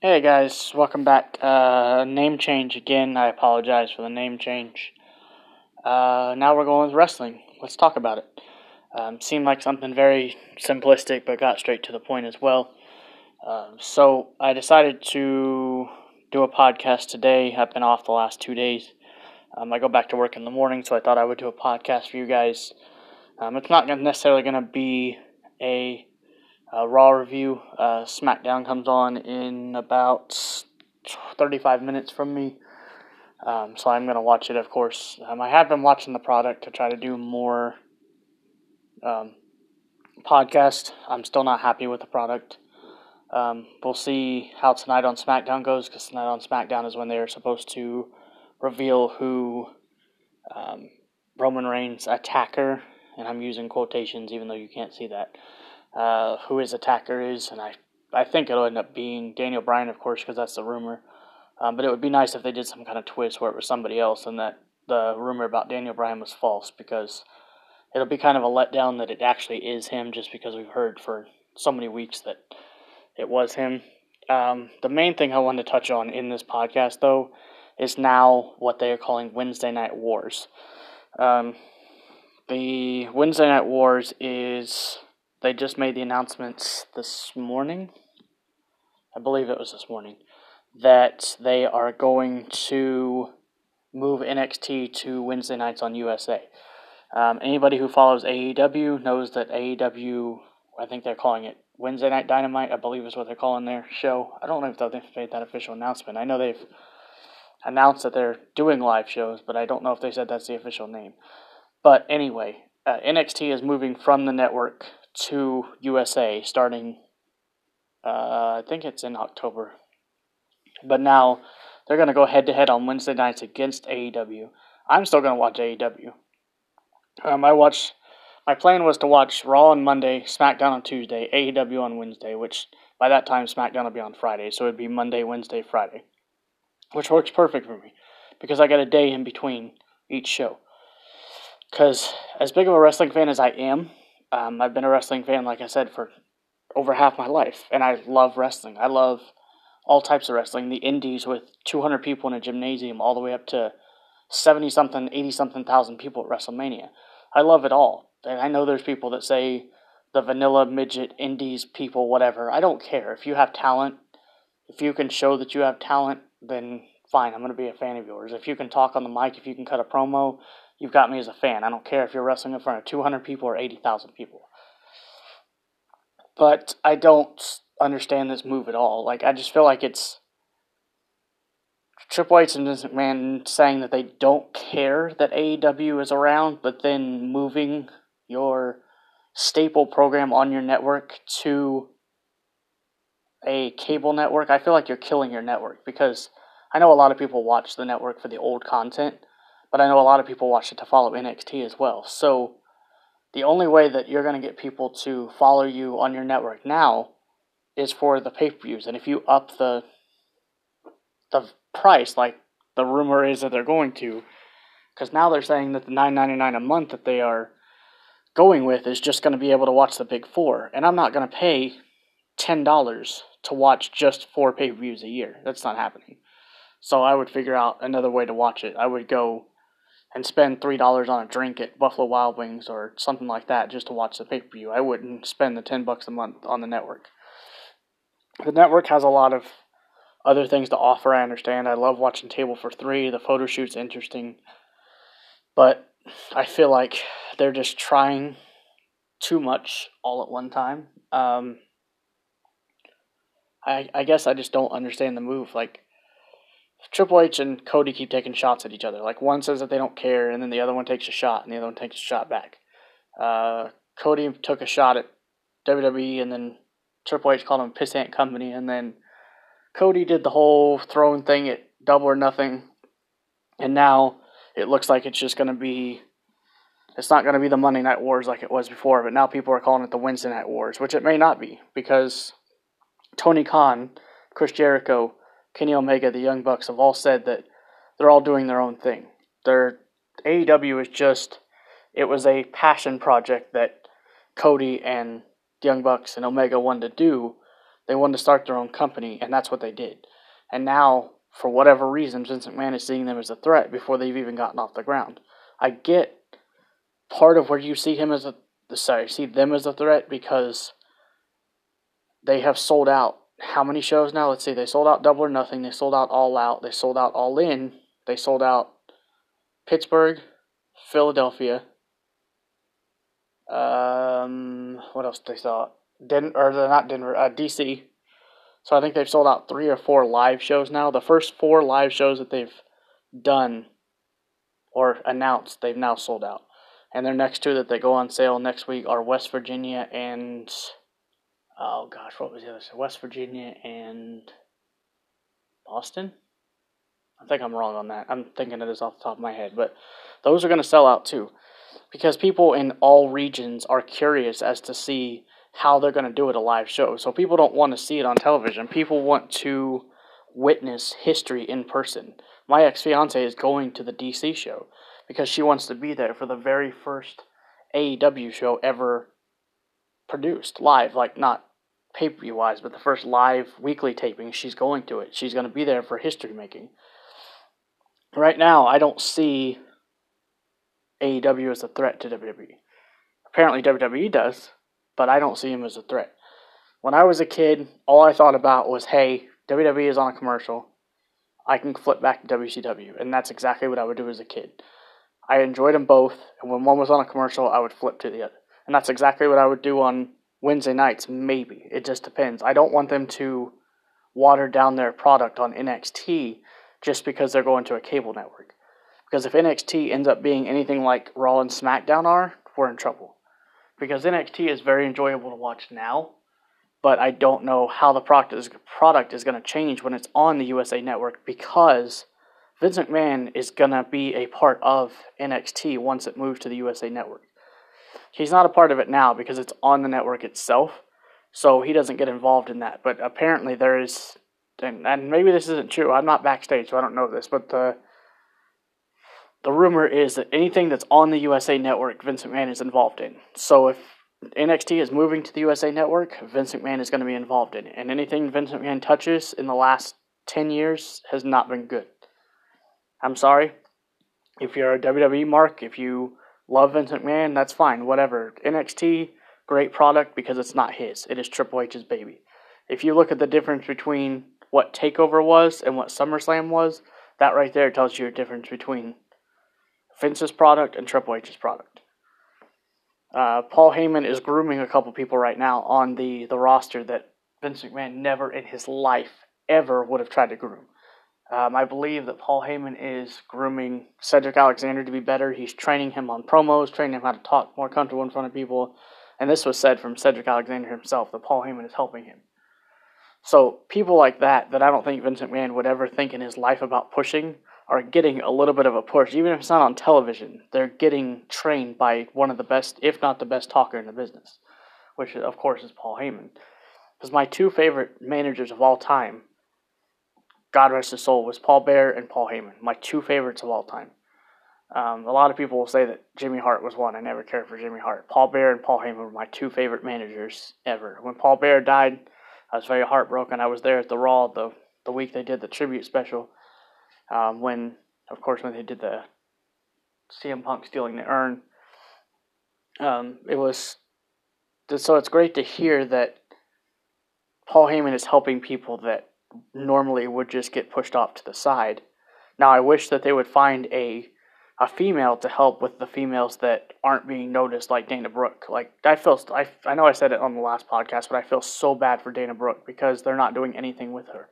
Hey guys, welcome back. Uh, name change again. I apologize for the name change. Uh, now we're going with wrestling. Let's talk about it. Um, seemed like something very simplistic, but got straight to the point as well. Um, so I decided to do a podcast today. I've been off the last two days. Um, I go back to work in the morning, so I thought I would do a podcast for you guys. Um, it's not necessarily going to be a uh, Raw review. Uh, SmackDown comes on in about 35 minutes from me. Um, so I'm going to watch it, of course. Um, I have been watching the product to try to do more um, podcast. I'm still not happy with the product. Um, we'll see how tonight on SmackDown goes because tonight on SmackDown is when they are supposed to reveal who um, Roman Reigns' attacker, and I'm using quotations even though you can't see that, uh, who his attacker is, and I I think it'll end up being Daniel Bryan, of course, because that's the rumor. Um, but it would be nice if they did some kind of twist where it was somebody else, and that the rumor about Daniel Bryan was false, because it'll be kind of a letdown that it actually is him, just because we've heard for so many weeks that it was him. Um, the main thing I wanted to touch on in this podcast, though, is now what they are calling Wednesday Night Wars. Um, the Wednesday Night Wars is they just made the announcements this morning. I believe it was this morning that they are going to move NXT to Wednesday nights on USA. Um, anybody who follows AEW knows that AEW, I think they're calling it Wednesday Night Dynamite, I believe is what they're calling their show. I don't know if they've made that official announcement. I know they've announced that they're doing live shows, but I don't know if they said that's the official name. But anyway, uh, NXT is moving from the network to USA starting, uh, I think it's in October. But now they're going to go head to head on Wednesday nights against AEW. I'm still going to watch AEW. Um, I watch. My plan was to watch Raw on Monday, SmackDown on Tuesday, AEW on Wednesday, which by that time SmackDown will be on Friday, so it'd be Monday, Wednesday, Friday, which works perfect for me because I got a day in between each show. Because as big of a wrestling fan as I am, um, I've been a wrestling fan, like I said, for over half my life, and I love wrestling. I love all types of wrestling. The indies with 200 people in a gymnasium, all the way up to 70 something, 80 something thousand people at WrestleMania. I love it all. And I know there's people that say the vanilla midget indies people, whatever. I don't care. If you have talent, if you can show that you have talent, then fine, I'm going to be a fan of yours. If you can talk on the mic, if you can cut a promo, you've got me as a fan. I don't care if you're wrestling in front of 200 people or 80,000 people. But I don't understand this move at all. Like, I just feel like it's Triple H and Vince McMahon saying that they don't care that AEW is around, but then moving your staple program on your network to a cable network. I feel like you're killing your network because I know a lot of people watch the network for the old content, but I know a lot of people watch it to follow NXT as well. So the only way that you're going to get people to follow you on your network now is for the pay per views. And if you up the the price, like the rumor is that they're going to, because now they're saying that the nine ninety nine a month that they are going with is just going to be able to watch the big four, and I'm not going to pay ten dollars to watch just four pay per views a year. That's not happening. So I would figure out another way to watch it. I would go and spend three dollars on a drink at Buffalo Wild Wings or something like that just to watch the pay per view. I wouldn't spend the ten bucks a month on the network. The network has a lot of other things to offer. I understand. I love watching Table for Three. The photo shoot's interesting, but I feel like they're just trying too much all at one time. Um, I I guess I just don't understand the move. Like Triple H and Cody keep taking shots at each other. Like one says that they don't care, and then the other one takes a shot, and the other one takes a shot back. Uh, Cody took a shot at WWE, and then Triple H called him pissant company, and then Cody did the whole throwing thing at double or nothing, and now it looks like it's just going to be. It's not going to be the Monday Night Wars like it was before, but now people are calling it the Wednesday Night Wars, which it may not be because Tony Khan, Chris Jericho, Kenny Omega, the Young Bucks have all said that they're all doing their own thing. Their AEW is just it was a passion project that Cody and the Young Bucks and Omega wanted to do They wanted to start their own company, and that's what they did. And now, for whatever reason, Vince McMahon is seeing them as a threat before they've even gotten off the ground. I get part of where you see him as a sorry, see them as a threat because they have sold out how many shows now? Let's see, they sold out Double or Nothing, they sold out All Out, they sold out All In, they sold out Pittsburgh, Philadelphia. Um, what else did they sell? Out? Den or not Denver, uh, DC. So I think they've sold out three or four live shows now. The first four live shows that they've done or announced, they've now sold out. And their next two that they go on sale next week are West Virginia and oh gosh, what was the other? side? West Virginia and Boston. I think I'm wrong on that. I'm thinking of this off the top of my head, but those are going to sell out too, because people in all regions are curious as to see how they're going to do it a live show. So people don't want to see it on television. People want to witness history in person. My ex fiance is going to the DC show because she wants to be there for the very first AEW show ever produced live, like not pay per view wise, but the first live weekly taping. She's going to it. She's going to be there for history making. Right now, I don't see AEW as a threat to WWE. Apparently, WWE does, but I don't see him as a threat. When I was a kid, all I thought about was, hey, WWE is on a commercial. I can flip back to WCW. And that's exactly what I would do as a kid. I enjoyed them both, and when one was on a commercial, I would flip to the other. And that's exactly what I would do on Wednesday nights, maybe. It just depends. I don't want them to water down their product on NXT just because they're going to a cable network. Because if NXT ends up being anything like Raw and SmackDown are, we're in trouble because NXT is very enjoyable to watch now, but I don't know how the product is, going to change when it's on the USA Network because Vince McMahon is going to be a part of NXT once it moves to the USA Network. He's not a part of it now because it's on the network itself, so he doesn't get involved in that. But apparently there is, and, and maybe this isn't true. I'm not backstage, so I don't know this, but the the rumor is that anything that's on the USA Network, Vince McMahon is involved in. So if NXT is moving to the USA Network, Vince McMahon is going to be involved in it. And anything Vince McMahon touches in the last 10 years has not been good. I'm sorry. If you're a WWE mark, if you love Vince McMahon, that's fine, whatever. NXT, great product because it's not his, it is Triple H's baby. If you look at the difference between what TakeOver was and what SummerSlam was, that right there tells you a difference between Vince's product and Triple H's product. Uh, Paul Heyman is grooming a couple people right now on the, the roster that Vince McMahon never in his life ever would have tried to groom. Um, I believe that Paul Heyman is grooming Cedric Alexander to be better. He's training him on promos, training him how to talk more comfortable in front of people. And this was said from Cedric Alexander himself that Paul Heyman is helping him. So people like that, that I don't think Vincent McMahon would ever think in his life about pushing, are getting a little bit of a push. Even if it's not on television, they're getting trained by one of the best, if not the best talker in the business, which of course is Paul Heyman. Because my two favorite managers of all time, God rest his soul, was Paul Bearer and Paul Heyman. My two favorites of all time. Um, a lot of people will say that Jimmy Hart was one. I never cared for Jimmy Hart. Paul Bearer and Paul Heyman were my two favorite managers ever. When Paul Bearer died, I was very heartbroken. I was there at the Raw the the week they did the tribute special, um, when, of course, when they did the CM Punk stealing the urn, um, it was so it's great to hear that Paul Heyman is helping people that normally would just get pushed off to the side. Now, I wish that they would find a a female to help with the females that aren't being noticed, like Dana Brooke. Like I feel, I, I know I said it on the last podcast, but I feel so bad for Dana Brooke because they're not doing anything with her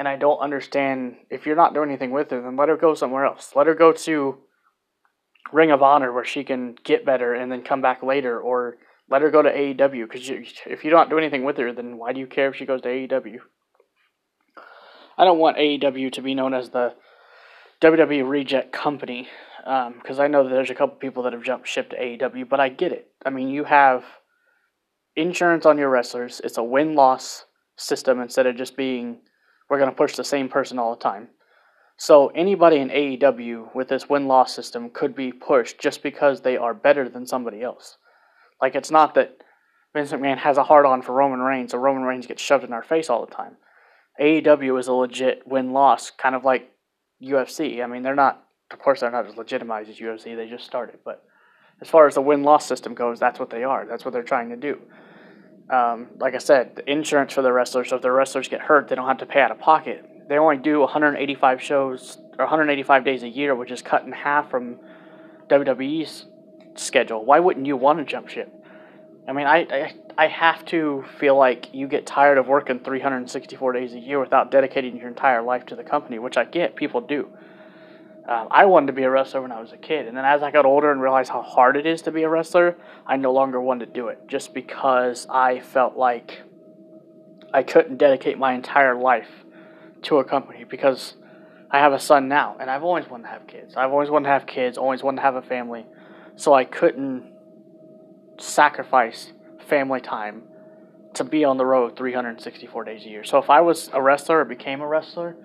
and I don't understand if you're not doing anything with her, then let her go somewhere else. Let her go to Ring of Honor where she can get better and then come back later, or let her go to AEW because if you don't do anything with her, then why do you care if she goes to AEW? I don't want AEW to be known as the WWE reject company because um, I know that there's a couple people that have jumped ship to AEW, but I get it. I mean, you have insurance on your wrestlers. It's a win loss system instead of just being we're going to push the same person all the time. So anybody in AEW with this win loss system could be pushed just because they are better than somebody else. Like it's not that Vince McMahon has a hard on for Roman Reigns, so Roman Reigns gets shoved in our face all the time. AEW is a legit win loss, kind of like UFC. I mean, they're not, of course, they're not as legitimized as UFC. They just started, but as far as the win loss system goes, that's what they are. That's what they're trying to do. Um, like I said, the insurance for the wrestlers. So if the wrestlers get hurt, they don't have to pay out of pocket. They only do 185 shows or 185 days a year, which is cut in half from WWE's schedule. Why wouldn't you want to jump ship? I mean, I, I I have to feel like you get tired of working 364 days a year without dedicating your entire life to the company, which I get. People do. Um, I wanted to be a wrestler when I was a kid, and then as I got older and realized how hard it is to be a wrestler, I no longer wanted to do it just because I felt like I couldn't dedicate my entire life to a company because I have a son now, and I've always wanted to have kids. I've always wanted to have kids, always wanted to have a family, so I couldn't sacrifice family time to be on the road 364 days a year. So if I was a wrestler or became a wrestler,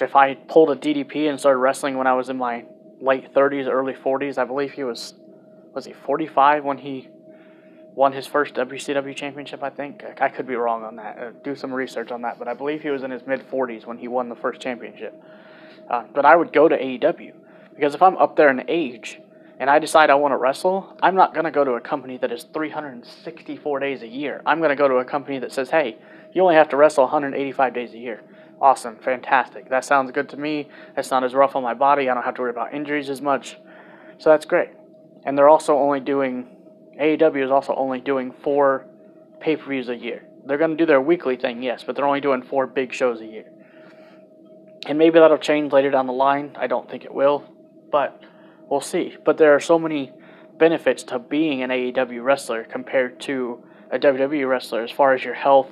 if I pulled a DDP and started wrestling when I was in my late 30s, early 40s, I believe he was was he 45 when he won his first WCW championship. I think I could be wrong on that. Uh, do some research on that, but I believe he was in his mid 40s when he won the first championship. Uh, but I would go to AEW because if I'm up there in age and I decide I want to wrestle, I'm not going to go to a company that is 364 days a year. I'm going to go to a company that says, hey, you only have to wrestle 185 days a year. Awesome, fantastic. That sounds good to me. That's not as rough on my body. I don't have to worry about injuries as much. So that's great. And they're also only doing, AEW is also only doing four pay per views a year. They're going to do their weekly thing, yes, but they're only doing four big shows a year. And maybe that'll change later down the line. I don't think it will, but we'll see. But there are so many benefits to being an AEW wrestler compared to a WWE wrestler as far as your health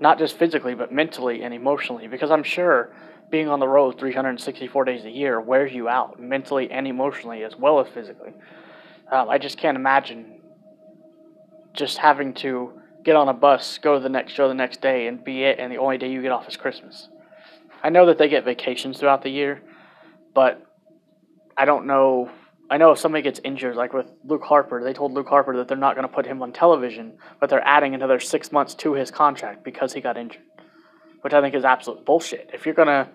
not just physically, but mentally and emotionally. Because I'm sure being on the road 364 days a year wears you out mentally and emotionally as well as physically. Um, I just can't imagine just having to get on a bus, go to the next show the next day, and be it, and the only day you get off is Christmas. I know that they get vacations throughout the year, but I don't know I know if somebody gets injured, like with Luke Harper, they told Luke Harper that they're not going to put him on television, but they're adding another six months to his contract because he got injured, which I think is absolute bullshit. If you're gonna,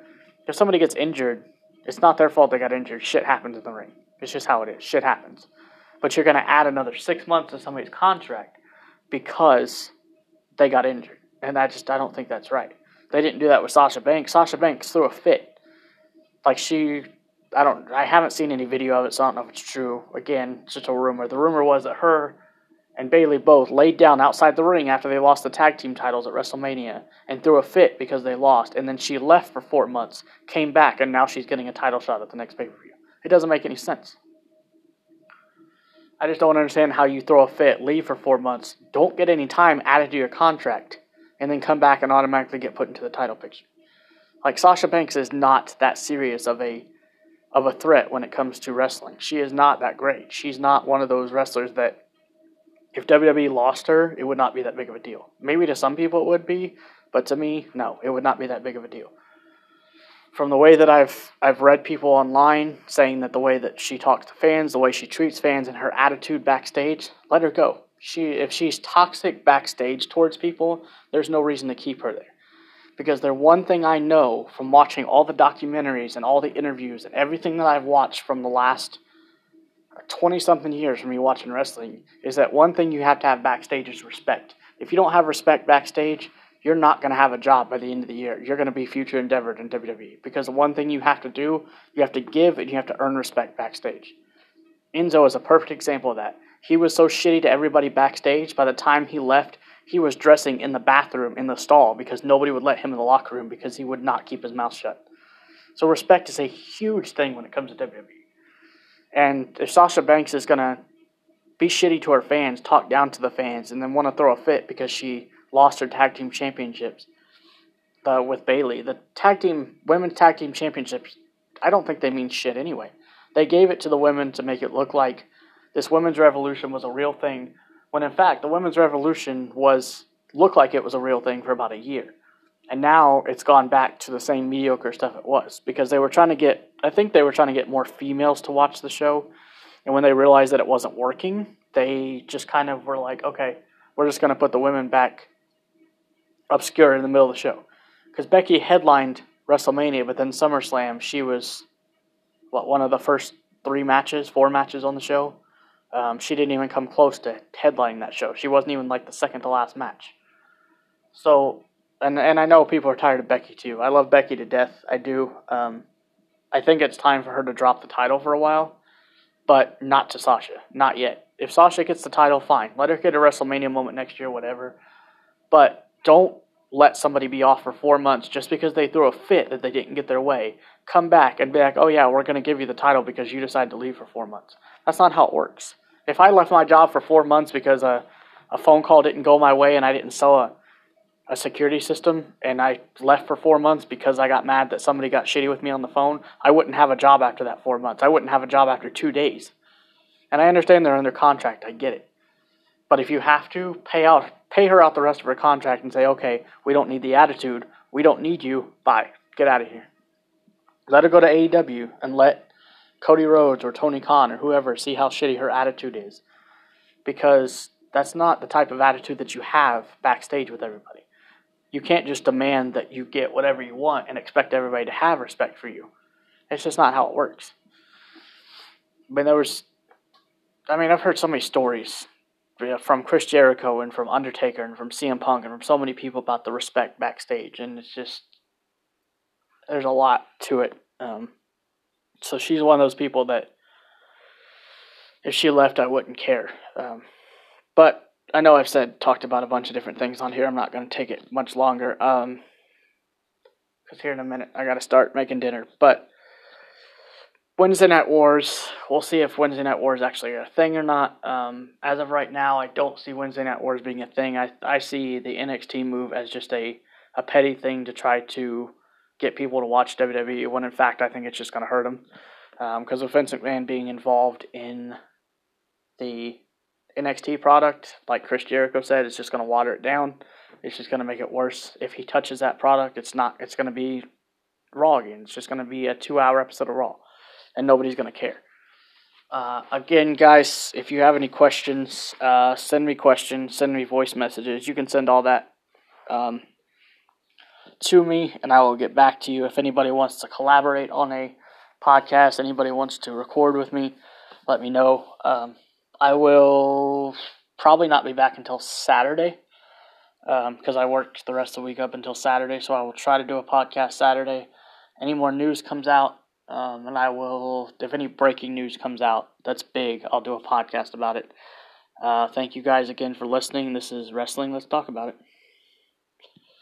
if somebody gets injured, it's not their fault they got injured. Shit happens in the ring. It's just how it is. Shit happens. But you're gonna add another six months to somebody's contract because they got injured, and that just I don't think that's right. They didn't do that with Sasha Banks. Sasha Banks threw a fit. Like she I don't. I haven't seen any video of it, so I don't know if it's true. Again, it's just a rumor. The rumor was that her and Bayley both laid down outside the ring after they lost the tag team titles at WrestleMania and threw a fit because they lost. And then she left for four months, came back, and now she's getting a title shot at the next pay per view. It doesn't make any sense. I just don't understand how you throw a fit, leave for four months, don't get any time added to your contract, and then come back and automatically get put into the title picture. Like Sasha Banks is not that serious of a of a threat when it comes to wrestling. She is not that great. She's not one of those wrestlers that if WWE lost her, it would not be that big of a deal. Maybe to some people it would be, but to me, no, it would not be that big of a deal. From the way that I've I've read people online saying that the way that she talks to fans, the way she treats fans, and her attitude backstage, let her go. She if she's toxic backstage towards people, there's no reason to keep her there because the one thing I know from watching all the documentaries and all the interviews and everything that I've watched from the last 20 something years from me watching wrestling is that one thing you have to have backstage is respect. If you don't have respect backstage, you're not going to have a job by the end of the year. You're going to be future endeavored in WWE because the one thing you have to do, you have to give and you have to earn respect backstage. Enzo is a perfect example of that. He was so shitty to everybody backstage by the time he left he was dressing in the bathroom in the stall because nobody would let him in the locker room because he would not keep his mouth shut. So respect is a huge thing when it comes to WWE. And if Sasha Banks is gonna be shitty to her fans, talk down to the fans, and then want to throw a fit because she lost her tag team championships uh, with Bayley, the tag team women's tag team championships, I don't think they mean shit anyway. They gave it to the women to make it look like this women's revolution was a real thing when in fact the women's revolution was looked like it was a real thing for about a year. And now it's gone back to the same mediocre stuff it was because they were trying to get I think they were trying to get more females to watch the show. And when they realized that it wasn't working, they just kind of were like, okay, we're just going to put the women back obscure in the middle of the show. Because Becky headlined WrestleMania, but then SummerSlam, she was what one of the first three matches, four matches on the show. Um, she didn't even come close to headlining that show. She wasn't even like the second to last match. So, and and I know people are tired of Becky too. I love Becky to death. I do. Um, I think it's time for her to drop the title for a while, but not to Sasha. Not yet. If Sasha gets the title, fine. Let her get a WrestleMania moment next year, whatever. But don't let somebody be off for four months just because they threw a fit that they didn't get their way. Come back and be like, oh yeah, we're going to give you the title because you decided to leave for four months. That's not how it works. If I left my job for four months because a, a phone call didn't go my way and I didn't sell a, a security system and I left for four months because I got mad that somebody got shitty with me on the phone, I wouldn't have a job after that four months. I wouldn't have a job after two days. And I understand they're under contract. I get it. But if you have to pay out, pay her out the rest of her contract and say, okay, we don't need the attitude, we don't need you, bye, get out of here. Let her go to AEW and let Cody Rhodes or Tony Khan or whoever see how shitty her attitude is, because that's not the type of attitude that you have backstage with everybody. You can't just demand that you get whatever you want and expect everybody to have respect for you. It's just not how it works. I mean, there was, I mean, I've heard so many stories from Chris Jericho and from Undertaker and from CM Punk and from so many people about the respect backstage, and it's just there's a lot to it. Um, so she's one of those people that if she left, I wouldn't care. Um, but I know I've said talked about a bunch of different things on here. I'm not going to take it much longer. Um, because here in a minute I got to start making dinner, but Wednesday Night Wars. We'll see if Wednesday Night Wars actually a thing or not. Um, as of right now, I don't see Wednesday Night Wars being a thing. I I see the NXT move as just a a petty thing to try to get people to watch WWE. When in fact, I think it's just going to hurt them. Because um, with Vince McMahon being involved in the NXT product, like Chris Jericho said, it's just going to water it down. It's just going to make it worse. If he touches that product, it's not. It's going to be Raw again. It's just going to be a two-hour episode of Raw and nobody's going to care. Uh, again, guys, if you have any questions, uh, send me questions, send me voice messages. You can send all that um, to me, and I will get back to you. If anybody wants to collaborate on a podcast, anybody wants to record with me, let me know. Um, I will probably not be back until Saturday because um, I worked the rest of the week up until Saturday, so I will try to do a podcast Saturday. Any more news comes out, um, and I will, if any breaking news comes out that's big, I'll do a podcast about it. Uh, thank you guys again for listening. This is Wrestling. Let's talk about it.